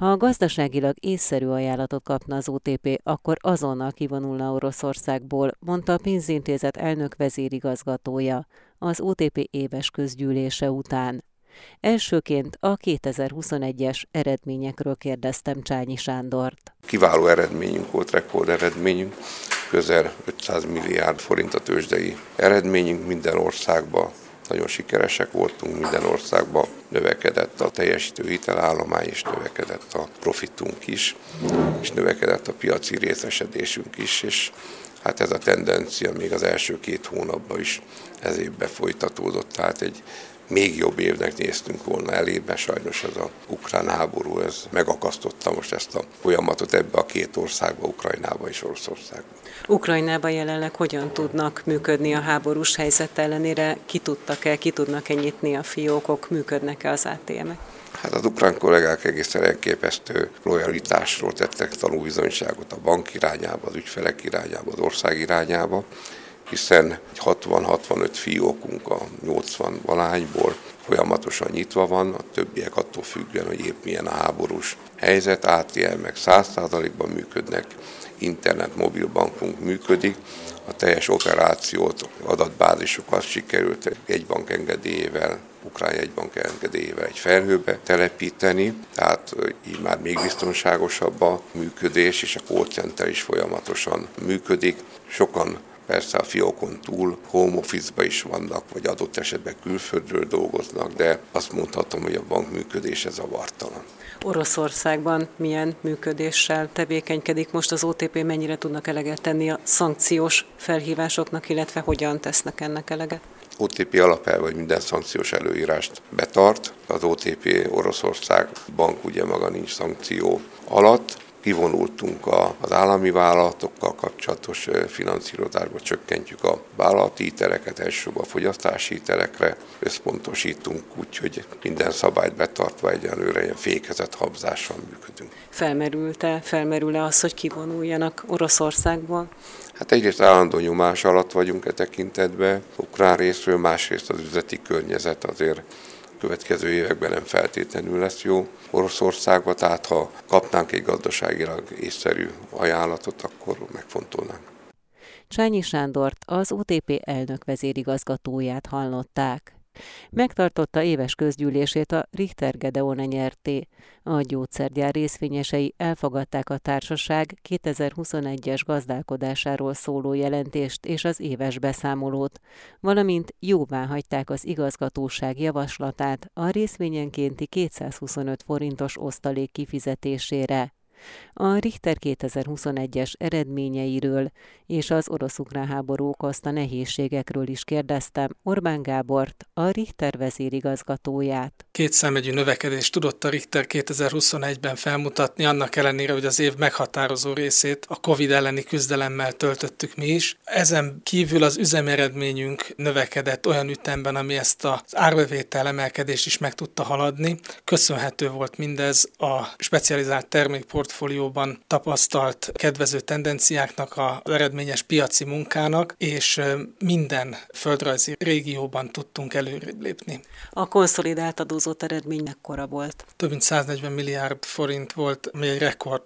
Ha gazdaságilag észszerű ajánlatot kapna az OTP, akkor azonnal kivonulna Oroszországból, mondta a pénzintézet elnök vezérigazgatója az OTP éves közgyűlése után. Elsőként a 2021-es eredményekről kérdeztem Csányi Sándort. Kiváló eredményünk volt, rekord eredményünk, közel 500 milliárd forint a tőzsdei eredményünk minden országban nagyon sikeresek voltunk, minden országban növekedett a teljesítő hitelállomány, és növekedett a profitunk is, és növekedett a piaci részesedésünk is, és hát ez a tendencia még az első két hónapban is ez évben folytatódott, tehát egy még jobb évnek néztünk volna elébe, sajnos ez a ukrán háború, ez megakasztotta most ezt a folyamatot ebbe a két országba, Ukrajnába és Oroszországba. Ukrajnában jelenleg hogyan tudnak működni a háborús helyzet ellenére? Ki tudtak-e, ki tudnak-e nyitni a fiókok, működnek-e az ATM-ek? Hát az ukrán kollégák egészen elképesztő lojalitásról tettek tanúbizonyságot a bank irányába, az ügyfelek irányába, az ország irányába hiszen 60-65 fiókunk a 80 valányból folyamatosan nyitva van, a többiek attól függően, hogy épp milyen a háborús helyzet, ATM meg 100%-ban működnek, internet, mobilbankunk működik, a teljes operációt, adatbázisokat sikerült egy bank engedélyével ukrán jegybank engedélyével egy felhőbe telepíteni, tehát így már még biztonságosabb a működés, és a call center is folyamatosan működik. Sokan Persze a fiókon túl home office is vannak, vagy adott esetben külföldről dolgoznak, de azt mondhatom, hogy a bank működése zavartalan. Oroszországban milyen működéssel tevékenykedik most az OTP, mennyire tudnak eleget tenni a szankciós felhívásoknak, illetve hogyan tesznek ennek eleget? OTP alapelve, hogy minden szankciós előírást betart. Az OTP Oroszország bank ugye maga nincs szankció alatt, kivonultunk az állami vállalatokkal kapcsolatos finanszírozásba, csökkentjük a vállalati hiteleket, elsősorban a fogyasztási hitelekre összpontosítunk, úgyhogy minden szabályt betartva egyenlőre ilyen fékezett habzással működünk. Felmerült-e, felmerül-e az, hogy kivonuljanak Oroszországból? Hát egyrészt állandó nyomás alatt vagyunk e tekintetben, ukrán részről, másrészt az üzleti környezet azért következő években nem feltétlenül lesz jó Oroszországba, tehát ha kapnánk egy gazdaságilag észszerű ajánlatot, akkor megfontolnánk. Csányi Sándort, az OTP elnök vezérigazgatóját hallották. Megtartotta éves közgyűlését a Richter Gedeon nyerté. A gyógyszergyár részvényesei elfogadták a társaság 2021-es gazdálkodásáról szóló jelentést és az éves beszámolót, valamint jóvá hagyták az igazgatóság javaslatát a részvényenkénti 225 forintos osztalék kifizetésére. A Richter 2021-es eredményeiről és az orosz-ukrán háború okozta nehézségekről is kérdeztem Orbán Gábort, a Richter vezérigazgatóját. Két számegyű növekedést tudott a Richter 2021-ben felmutatni, annak ellenére, hogy az év meghatározó részét a COVID elleni küzdelemmel töltöttük mi is. Ezen kívül az üzemeredményünk növekedett olyan ütemben, ami ezt az árbevétel emelkedést is meg tudta haladni. Köszönhető volt mindez a specializált termékportfólióban tapasztalt kedvező tendenciáknak, az eredményes piaci munkának, és minden földrajzi régióban tudtunk előrébb lépni. A konszolidált adózott eredmény mekkora volt? Több mint 140 milliárd forint volt, ami egy rekord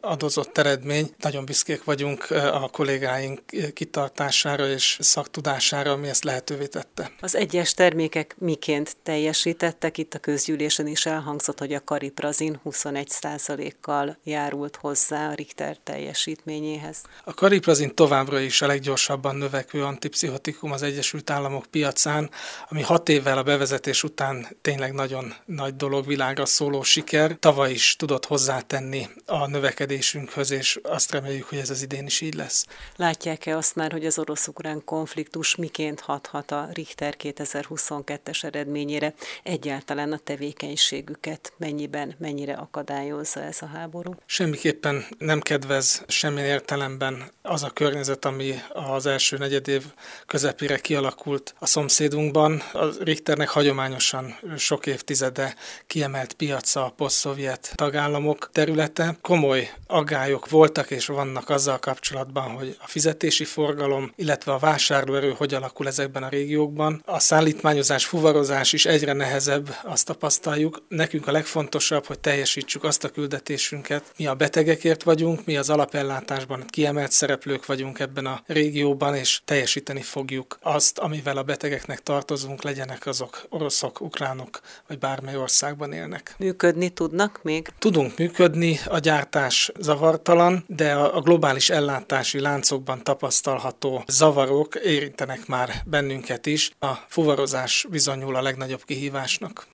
adózott eredmény. Nagyon büszkék vagyunk a kollégáink kitartására és szaktudására, ami ezt lehetővé tette. Az egyes termékek miként teljesítettek? Itt a közgyűlésen is elhangzott, hogy a kariprazin 21%-kal járult hozzá a Richter teljesítményéhez. A kariprazin továbbra is a leggyorsabban növekvő antipszichotikum az Egyesült Államok piacán, ami hat évvel a bevezetés után tényleg nagyon nagy dolog, világra szóló siker. Tavaly is tudott hozzátenni a növekedésünkhöz, és azt reméljük, hogy ez az idén is így lesz. Látják-e azt már, hogy az orosz-ukrán konfliktus miként hathat a Richter 2022-es eredményére, egyáltalán a tevékenységüket mennyiben, mennyire akadályozza ez a háború? Háború? Semmiképpen nem kedvez semmilyen értelemben az a környezet, ami az első negyedév közepére kialakult a szomszédunkban. A Richternek hagyományosan sok évtizede kiemelt piaca a poszt tagállamok területe. Komoly aggályok voltak és vannak azzal kapcsolatban, hogy a fizetési forgalom, illetve a vásárlóerő hogy alakul ezekben a régiókban. A szállítmányozás, fuvarozás is egyre nehezebb, azt tapasztaljuk. Nekünk a legfontosabb, hogy teljesítsük azt a küldetésünket. Mi a betegekért vagyunk, mi az alapellátásban kiemelt szereplők vagyunk ebben a régióban, és teljesíteni fogjuk azt, amivel a betegeknek tartozunk, legyenek azok oroszok, ukránok, vagy bármely országban élnek. Működni tudnak még? Tudunk működni, a gyártás zavartalan, de a globális ellátási láncokban tapasztalható zavarok érintenek már bennünket is. A fuvarozás bizonyul a legnagyobb kihívásnak.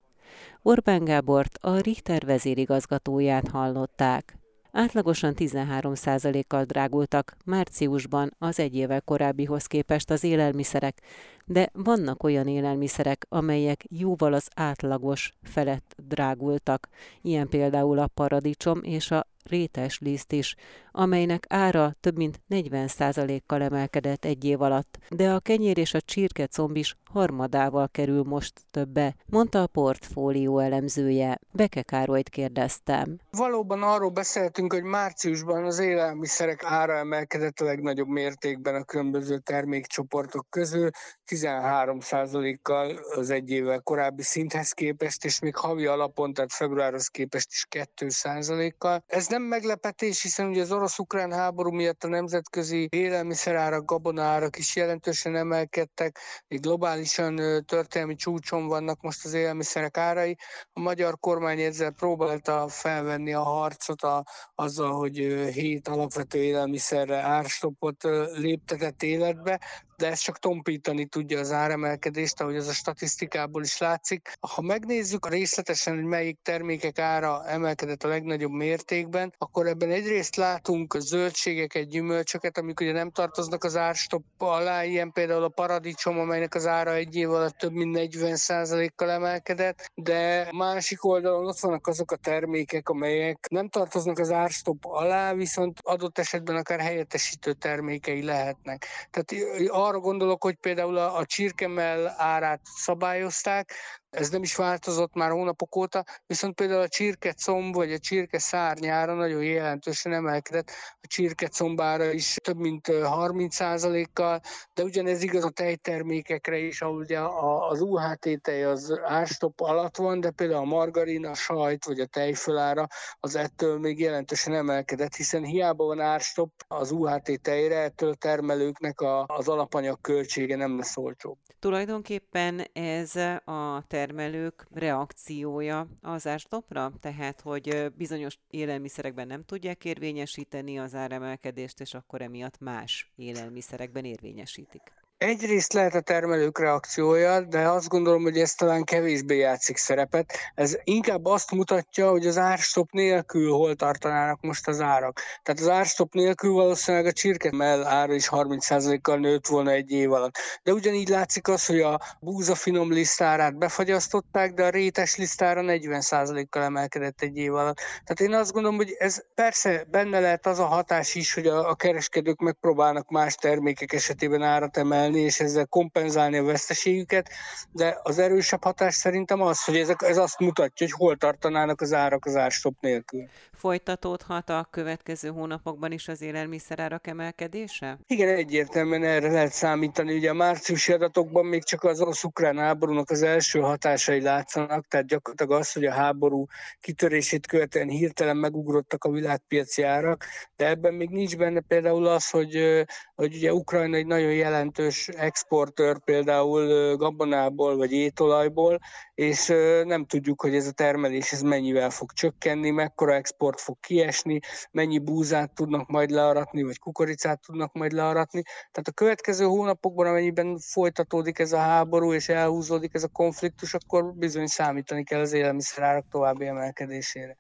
Orbán Gábort, a Richter vezérigazgatóját hallották. Átlagosan 13%-kal drágultak márciusban az egy évvel korábbihoz képest az élelmiszerek, de vannak olyan élelmiszerek, amelyek jóval az átlagos felett drágultak, ilyen például a paradicsom és a rétes liszt is, amelynek ára több mint 40%-kal emelkedett egy év alatt, de a kenyér és a csirkecomb is harmadával kerül most többe, mondta a portfólió elemzője. Beke Károlyt kérdeztem. Valóban arról beszéltünk, hogy márciusban az élelmiszerek ára emelkedett a legnagyobb mértékben a különböző termékcsoportok közül, 13%-kal az egy évvel korábbi szinthez képest, és még havi alapon, tehát februárhoz képest is 2%-kal. Ez nem meglepetés, hiszen ugye az orosz-ukrán háború miatt a nemzetközi élelmiszerárak, gabonárak is jelentősen emelkedtek, még globálisan történelmi csúcson vannak most az élelmiszerek árai. A magyar kormány ezzel próbálta felvenni a harcot a, azzal, hogy hét alapvető élelmiszerre árstopot léptetett életbe, de ez csak tompítani tudja az áremelkedést, ahogy az a statisztikából is látszik. Ha megnézzük részletesen, hogy melyik termékek ára emelkedett a legnagyobb mértékben, akkor ebben egyrészt látunk zöldségeket, gyümölcsöket, amik ugye nem tartoznak az árstop alá, ilyen például a paradicsom, amelynek az ára egy év alatt több mint 40%-kal emelkedett, de másik oldalon ott vannak azok a termékek, amelyek nem tartoznak az árstop alá, viszont adott esetben akár helyettesítő termékei lehetnek. Tehát arra gondolok, hogy például a, a csirkemell árát szabályozták, ez nem is változott már hónapok óta, viszont például a csirkecomb vagy a csirke szárnyára nagyon jelentősen emelkedett, a csirkecombára is több mint 30%-kal, de ugyanez igaz a tejtermékekre is, ahol ugye az UHT tej az árstop alatt van, de például a margarin, a sajt vagy a tejfölára az ettől még jelentősen emelkedett, hiszen hiába van árstop az UHT tejre, ettől a termelőknek a, az alapanyag költsége nem lesz olcsóbb. Tulajdonképpen ez a ter termelők reakciója az árstopra? Tehát, hogy bizonyos élelmiszerekben nem tudják érvényesíteni az áremelkedést, és akkor emiatt más élelmiszerekben érvényesítik. Egyrészt lehet a termelők reakciója, de azt gondolom, hogy ez talán kevésbé játszik szerepet. Ez inkább azt mutatja, hogy az árstop nélkül hol tartanának most az árak. Tehát az árstop nélkül valószínűleg a csirkemell ára is 30%-kal nőtt volna egy év alatt. De ugyanígy látszik az, hogy a búza finom lisztárát befagyasztották, de a rétes lisztára 40%-kal emelkedett egy év alatt. Tehát én azt gondolom, hogy ez persze benne lehet az a hatás is, hogy a, a kereskedők megpróbálnak más termékek esetében árat emelni, emelni, és ezzel kompenzálni a veszteségüket, de az erősebb hatás szerintem az, hogy ezek, ez azt mutatja, hogy hol tartanának az árak az árstop nélkül. Folytatódhat a következő hónapokban is az élelmiszerárak emelkedése? Igen, egyértelműen erre lehet számítani. Ugye a márciusi adatokban még csak az orosz-ukrán háborúnak az első hatásai látszanak, tehát gyakorlatilag az, hogy a háború kitörését követően hirtelen megugrottak a világpiaci árak, de ebben még nincs benne például az, hogy, hogy ugye Ukrajna egy nagyon jelentős exportőr például gabonából vagy étolajból, és nem tudjuk, hogy ez a termelés ez mennyivel fog csökkenni, mekkora export fog kiesni, mennyi búzát tudnak majd learatni, vagy kukoricát tudnak majd learatni. Tehát a következő hónapokban, amennyiben folytatódik ez a háború, és elhúzódik ez a konfliktus, akkor bizony számítani kell az élelmiszerárak további emelkedésére.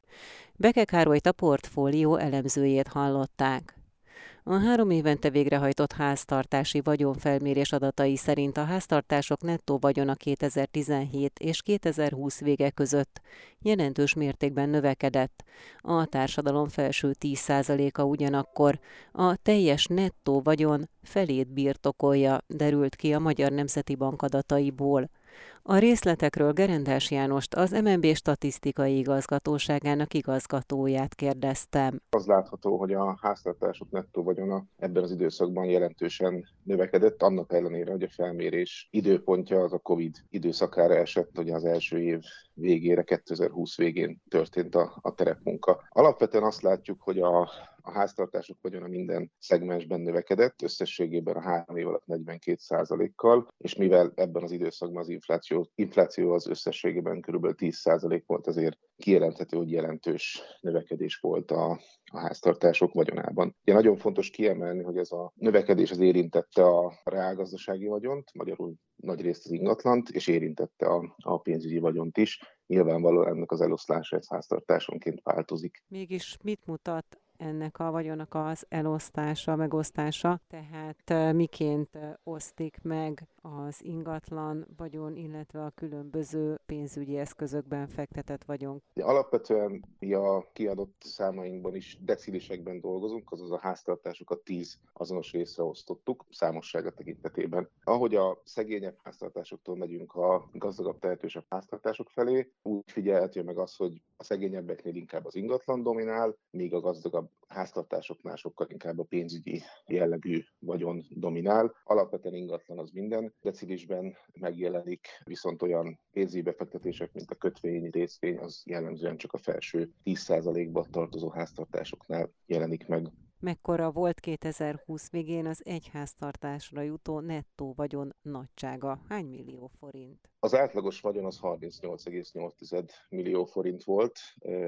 Beke Károlyt a portfólió elemzőjét hallották. A három évente végrehajtott háztartási vagyonfelmérés adatai szerint a háztartások nettó vagyona 2017 és 2020 vége között jelentős mértékben növekedett. A társadalom felső 10%-a ugyanakkor a teljes nettó vagyon felét birtokolja, derült ki a Magyar Nemzeti Bank adataiból. A részletekről Gerendás Jánost, az MNB statisztikai igazgatóságának igazgatóját kérdeztem. Az látható, hogy a háztartások nettó vagyona ebben az időszakban jelentősen növekedett, annak ellenére, hogy a felmérés időpontja az a Covid időszakára esett, hogy az első év végére, 2020 végén történt a, a terepmunka. Alapvetően azt látjuk, hogy a a háztartások vagyona minden szegmensben növekedett, összességében a három év alatt 42 kal és mivel ebben az időszakban az infláció, infláció az összességében kb. 10% volt, azért kijelenthető, hogy jelentős növekedés volt a, a háztartások vagyonában. Ugye nagyon fontos kiemelni, hogy ez a növekedés az érintette a reálgazdasági vagyont, magyarul nagy részt az ingatlant, és érintette a, a pénzügyi vagyont is. Nyilvánvalóan ennek az eloszlása ez háztartásonként változik. Mégis mit mutat ennek a vagyonak az elosztása, megosztása, tehát miként osztik meg az ingatlan vagyon, illetve a különböző pénzügyi eszközökben fektetett vagyon. Alapvetően mi a kiadott számainkban is decilisekben dolgozunk, azaz a háztartásokat 10 azonos részre osztottuk számossága tekintetében. Ahogy a szegényebb háztartásoktól megyünk a gazdagabb, tehetősebb háztartások felé, úgy figyelhető meg az, hogy szegényebbeknél inkább az ingatlan dominál, míg a gazdagabb háztartásoknál sokkal inkább a pénzügyi jellegű vagyon dominál. Alapvetően ingatlan az minden decilisben megjelenik, viszont olyan pénzügyi befektetések, mint a kötvény, részvény, az jellemzően csak a felső 10%-ba tartozó háztartásoknál jelenik meg mekkora volt 2020 végén az egyháztartásra jutó nettó vagyon nagysága? Hány millió forint? Az átlagos vagyon az 38,8 millió forint volt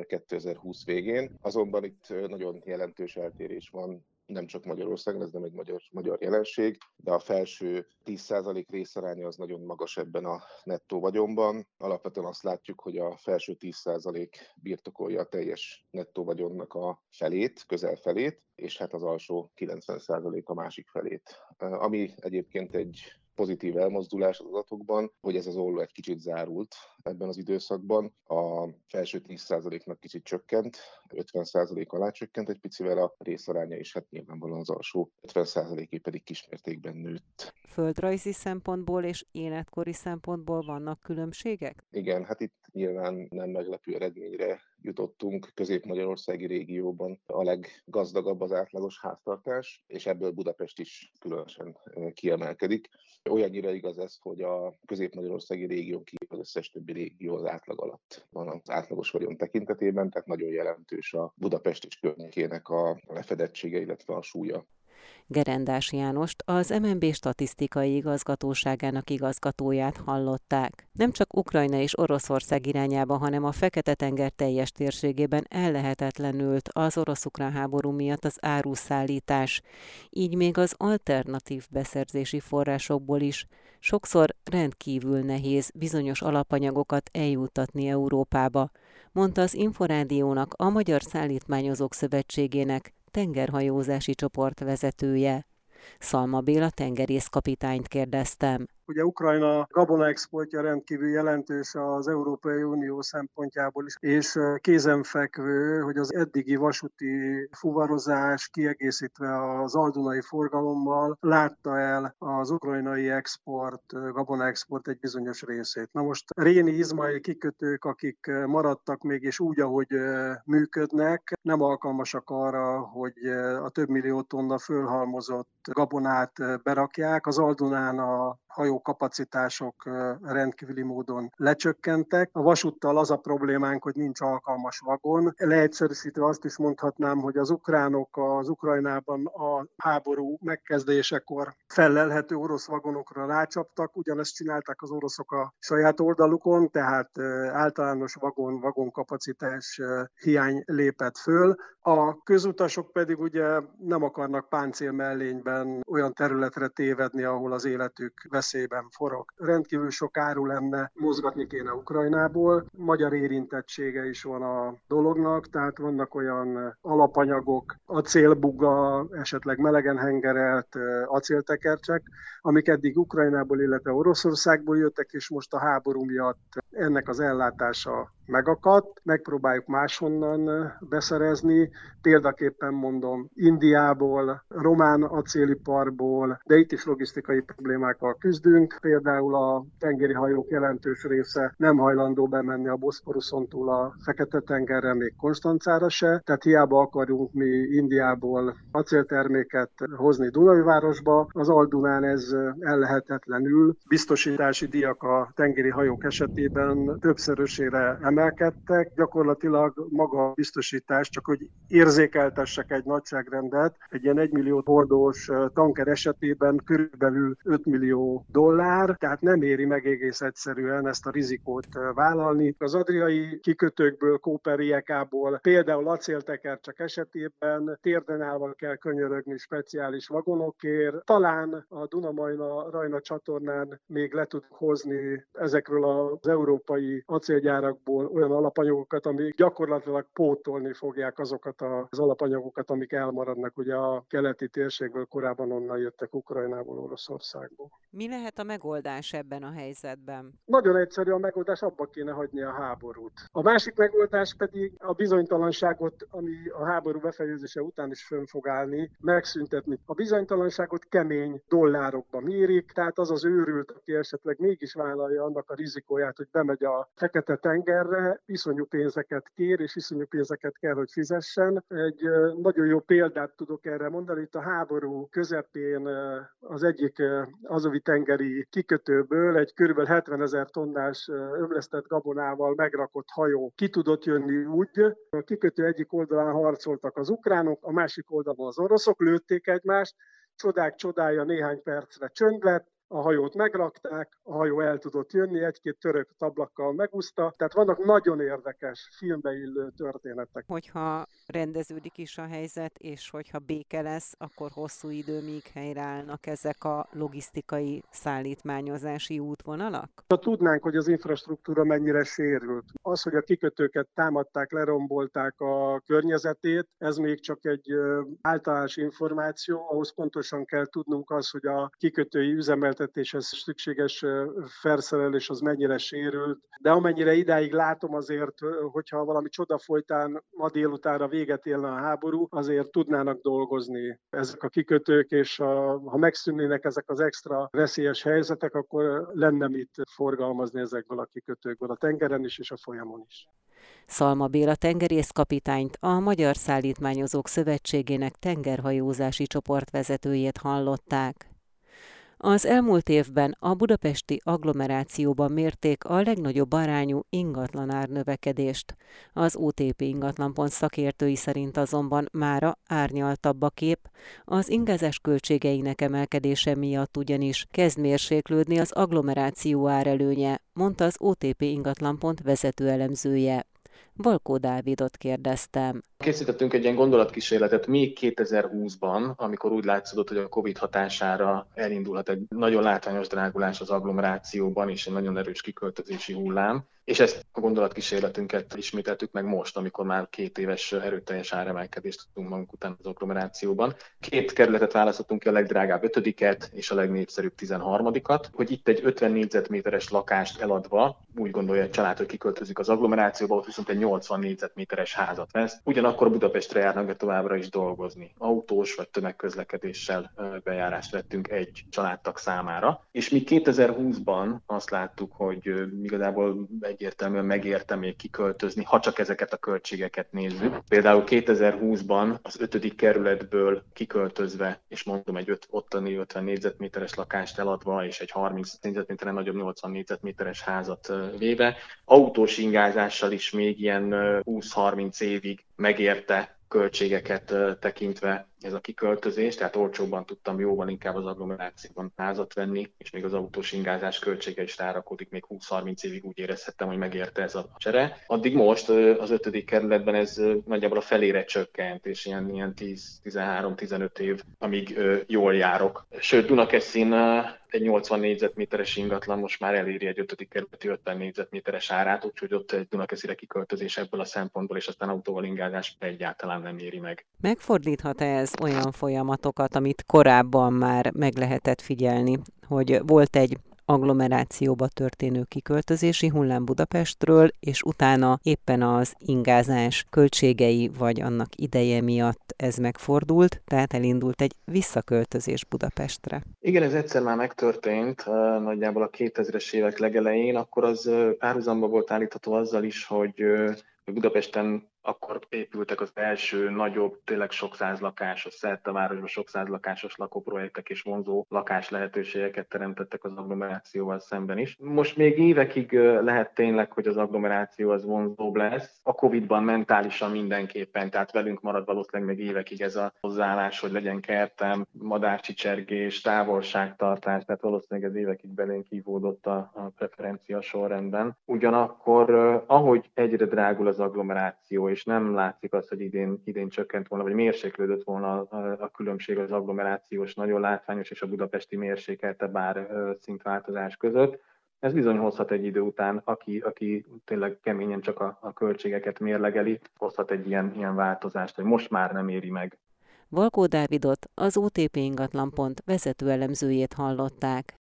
2020 végén, azonban itt nagyon jelentős eltérés van nem csak Magyarországon, ez nem egy magyar, magyar jelenség, de a felső 10% részaránya az nagyon magas ebben a nettó vagyonban. Alapvetően azt látjuk, hogy a felső 10% birtokolja a teljes nettó vagyonnak a felét, közel felét, és hát az alsó 90% a másik felét. Ami egyébként egy pozitív elmozdulás az adatokban, hogy ez az olló egy kicsit zárult ebben az időszakban. A felső 10%-nak kicsit csökkent, 50% alá csökkent egy picivel a részaránya, és hát nyilvánvalóan az alsó 50%-é pedig kismértékben nőtt. Földrajzi szempontból és életkori szempontból vannak különbségek? Igen, hát itt nyilván nem meglepő eredményre jutottunk közép-magyarországi régióban a leggazdagabb az átlagos háztartás, és ebből Budapest is különösen kiemelkedik. Olyannyira igaz ez, hogy a közép-magyarországi régión kívül az összes többi régió az átlag alatt van az átlagos vagyon tekintetében, tehát nagyon jelentős a Budapest és környékének a lefedettsége, illetve a súlya. Gerendás Jánost, az MNB statisztikai igazgatóságának igazgatóját hallották. Nem csak Ukrajna és Oroszország irányába, hanem a Fekete-tenger teljes térségében ellehetetlenült az orosz-ukrán háború miatt az áruszállítás, így még az alternatív beszerzési forrásokból is sokszor rendkívül nehéz bizonyos alapanyagokat eljutatni Európába, mondta az Inforádiónak a Magyar Szállítmányozók Szövetségének tengerhajózási csoport vezetője. Szalma Béla tengerészkapitányt kérdeztem. Ugye Ukrajna gabona exportja rendkívül jelentős az Európai Unió szempontjából is, és kézenfekvő, hogy az eddigi vasúti fuvarozás kiegészítve az aldunai forgalommal látta el az ukrajnai export, gabona export egy bizonyos részét. Na most Réni Izmail kikötők, akik maradtak még és úgy, ahogy működnek, nem alkalmasak arra, hogy a több millió tonna fölhalmozott gabonát berakják. Az Aldunán a hajó kapacitások rendkívüli módon lecsökkentek. A vasúttal az a problémánk, hogy nincs alkalmas vagon. Leegyszerűsítve azt is mondhatnám, hogy az ukránok az Ukrajnában a háború megkezdésekor fellelhető orosz vagonokra rácsaptak, ugyanezt csinálták az oroszok a saját oldalukon, tehát általános vagon, vagonkapacitás hiány lépett föl, A közutasok pedig ugye nem akarnak páncél mellényben olyan területre tévedni, ahol az életük veszélyben forog. Rendkívül sok áru lenne, mozgatni kéne Ukrajnából. Magyar érintettsége is van a dolognak, tehát vannak olyan alapanyagok, acélbuga, esetleg melegen hengerelt acéltekercsek, amik eddig Ukrajnából, illetve Oroszországból jöttek, és most a háború miatt ennek az ellátása megakadt, megpróbáljuk máshonnan beszerezni, példaképpen mondom Indiából, román acéliparból, de itt is logisztikai problémákkal küzdünk, például a tengeri hajók jelentős része nem hajlandó bemenni a Boszporuszon túl a Fekete-tengerre, még Konstancára se, tehát hiába akarunk mi Indiából acélterméket hozni Dunajvárosba, az Aldunán ez ellehetetlenül. Biztosítási díjak a tengeri hajók esetében többszörösére emelkedtek, gyakorlatilag maga a biztosítás, csak hogy érzékeltessek egy nagyságrendet, egy ilyen 1 millió hordós tanker esetében körülbelül 5 millió dollár, tehát nem éri meg egész egyszerűen ezt a rizikót vállalni. Az adriai kikötőkből, Kóperiekából, például acéltekercsek esetében térden állva kell könyörögni speciális vagonokért. Talán a Dunamajna-Rajna csatornán még le tud hozni ezekről az európai acélgyárakból olyan alapanyagokat, amik gyakorlatilag pótolni fogják azokat az alapanyagokat, amik elmaradnak ugye a keleti térségből, korábban onnan jöttek Ukrajnából, Oroszországból. Mi lehet a megoldás ebben a helyzetben? Nagyon egyszerű a megoldás, abba kéne hagyni a háborút. A másik megoldás pedig a bizonytalanságot, ami a háború befejezése után is fönn fog állni, megszüntetni. A bizonytalanságot kemény dollárokba mérik, tehát az az őrült, aki esetleg mégis vállalja annak a rizikóját, hogy bemegy a Fekete-tengerre, erre iszonyú pénzeket kér, és iszonyú pénzeket kell, hogy fizessen. Egy nagyon jó példát tudok erre mondani. Itt a háború közepén az egyik azovi tengeri kikötőből egy kb. 70 ezer tonnás ömlesztett gabonával megrakott hajó ki tudott jönni úgy. A kikötő egyik oldalán harcoltak az ukránok, a másik oldalon az oroszok, lőtték egymást, csodák csodája néhány percre csönd lett, a hajót megrakták, a hajó el tudott jönni, egy-két török tablakkal megúszta, tehát vannak nagyon érdekes filmbe illő történetek. Hogyha rendeződik is a helyzet, és hogyha béke lesz, akkor hosszú idő míg helyreállnak ezek a logisztikai szállítmányozási útvonalak? Ha tudnánk, hogy az infrastruktúra mennyire sérült, az, hogy a kikötőket támadták, lerombolták a környezetét, ez még csak egy általános információ, ahhoz pontosan kell tudnunk az, hogy a kikötői üzemeltetéshez szükséges felszerelés az mennyire sérült, de amennyire idáig látom azért, hogyha valami csoda folytán ma délutánra véget élne a háború, azért tudnának dolgozni ezek a kikötők, és a, ha megszűnnének ezek az extra veszélyes helyzetek, akkor lenne mit forgalmazni ezekből a kikötőkből, a tengeren is és a folyamon is. Szalma Béla tengerészkapitányt, a Magyar Szállítmányozók Szövetségének tengerhajózási csoportvezetőjét hallották. Az elmúlt évben a budapesti agglomerációban mérték a legnagyobb arányú ingatlanár növekedést. Az OTP ingatlanpont szakértői szerint azonban mára árnyaltabb a kép, az ingázás költségeinek emelkedése miatt ugyanis kezd mérséklődni az agglomeráció árelőnye, mondta az OTP ingatlanpont vezető elemzője. Valkó Dávidot kérdeztem. Készítettünk egy ilyen gondolatkísérletet még 2020-ban, amikor úgy látszódott, hogy a COVID hatására elindulhat egy nagyon látványos drágulás az agglomerációban, és egy nagyon erős kiköltözési hullám. És ezt a gondolatkísérletünket ismételtük meg most, amikor már két éves erőteljes áremelkedést tudtunk magunk után az agglomerációban. Két kerületet választottunk ki, a legdrágább ötödiket és a legnépszerűbb 13-at, hogy itt egy 50 négyzetméteres lakást eladva úgy gondolja egy család, hogy kiköltözik az agglomerációba, ott viszont egy 80 négyzetméteres házat vesz. Ugyanakkor Budapestre járnak be továbbra is dolgozni. Autós vagy tömegközlekedéssel bejárást vettünk egy családtag számára. És mi 2020-ban azt láttuk, hogy igazából egyértelműen megérte még kiköltözni, ha csak ezeket a költségeket nézzük. Például 2020-ban az ötödik kerületből kiköltözve, és mondom egy öt, ottani 50 négyzetméteres lakást eladva, és egy 30 négyzetméteren nagyobb 80 négyzetméteres házat véve, autós ingázással is még ilyen 20-30 évig megérte költségeket tekintve ez a kiköltözés, tehát olcsóbban tudtam jóval inkább az agglomerációban házat venni, és még az autós ingázás költsége is rárakódik, még 20-30 évig úgy érezhettem, hogy megérte ez a csere. Addig most az ötödik kerületben ez nagyjából a felére csökkent, és ilyen, ilyen 10-13-15 év, amíg jól járok. Sőt, Dunakeszin egy 80 négyzetméteres ingatlan most már eléri egy ötödik kerületi 50 négyzetméteres árát, úgyhogy ott egy Dunakeszire kiköltözés ebből a szempontból, és aztán autóval ingázás egyáltalán nem éri meg. Megfordíthat -e ez olyan folyamatokat, amit korábban már meg lehetett figyelni, hogy volt egy agglomerációba történő kiköltözési hullám Budapestről, és utána éppen az ingázás költségei vagy annak ideje miatt ez megfordult, tehát elindult egy visszaköltözés Budapestre. Igen, ez egyszer már megtörtént, nagyjából a 2000-es évek legelején, akkor az párhuzamba volt állítható azzal is, hogy Budapesten akkor épültek az első nagyobb, tényleg sok száz lakásos, szerte városban sok száz lakásos lakóprojektek és vonzó lakás lehetőségeket teremtettek az agglomerációval szemben is. Most még évekig lehet tényleg, hogy az agglomeráció az vonzóbb lesz. A Covid-ban mentálisan mindenképpen, tehát velünk marad valószínűleg még évekig ez a hozzáállás, hogy legyen kertem, madárcsicsergés, távolságtartás, tehát valószínűleg ez évekig belénk kívódott a, a preferencia sorrendben. Ugyanakkor, ahogy egyre drágul az agglomeráció, és nem látszik az, hogy idén, idén csökkent volna, vagy mérséklődött volna a, különbség az agglomerációs, nagyon látványos és a budapesti mérsékelte bár szintváltozás között. Ez bizony hozhat egy idő után, aki, aki tényleg keményen csak a, a költségeket mérlegeli, hozhat egy ilyen, ilyen változást, hogy most már nem éri meg. Valkó Dávidot, az OTP ingatlan pont vezető elemzőjét hallották.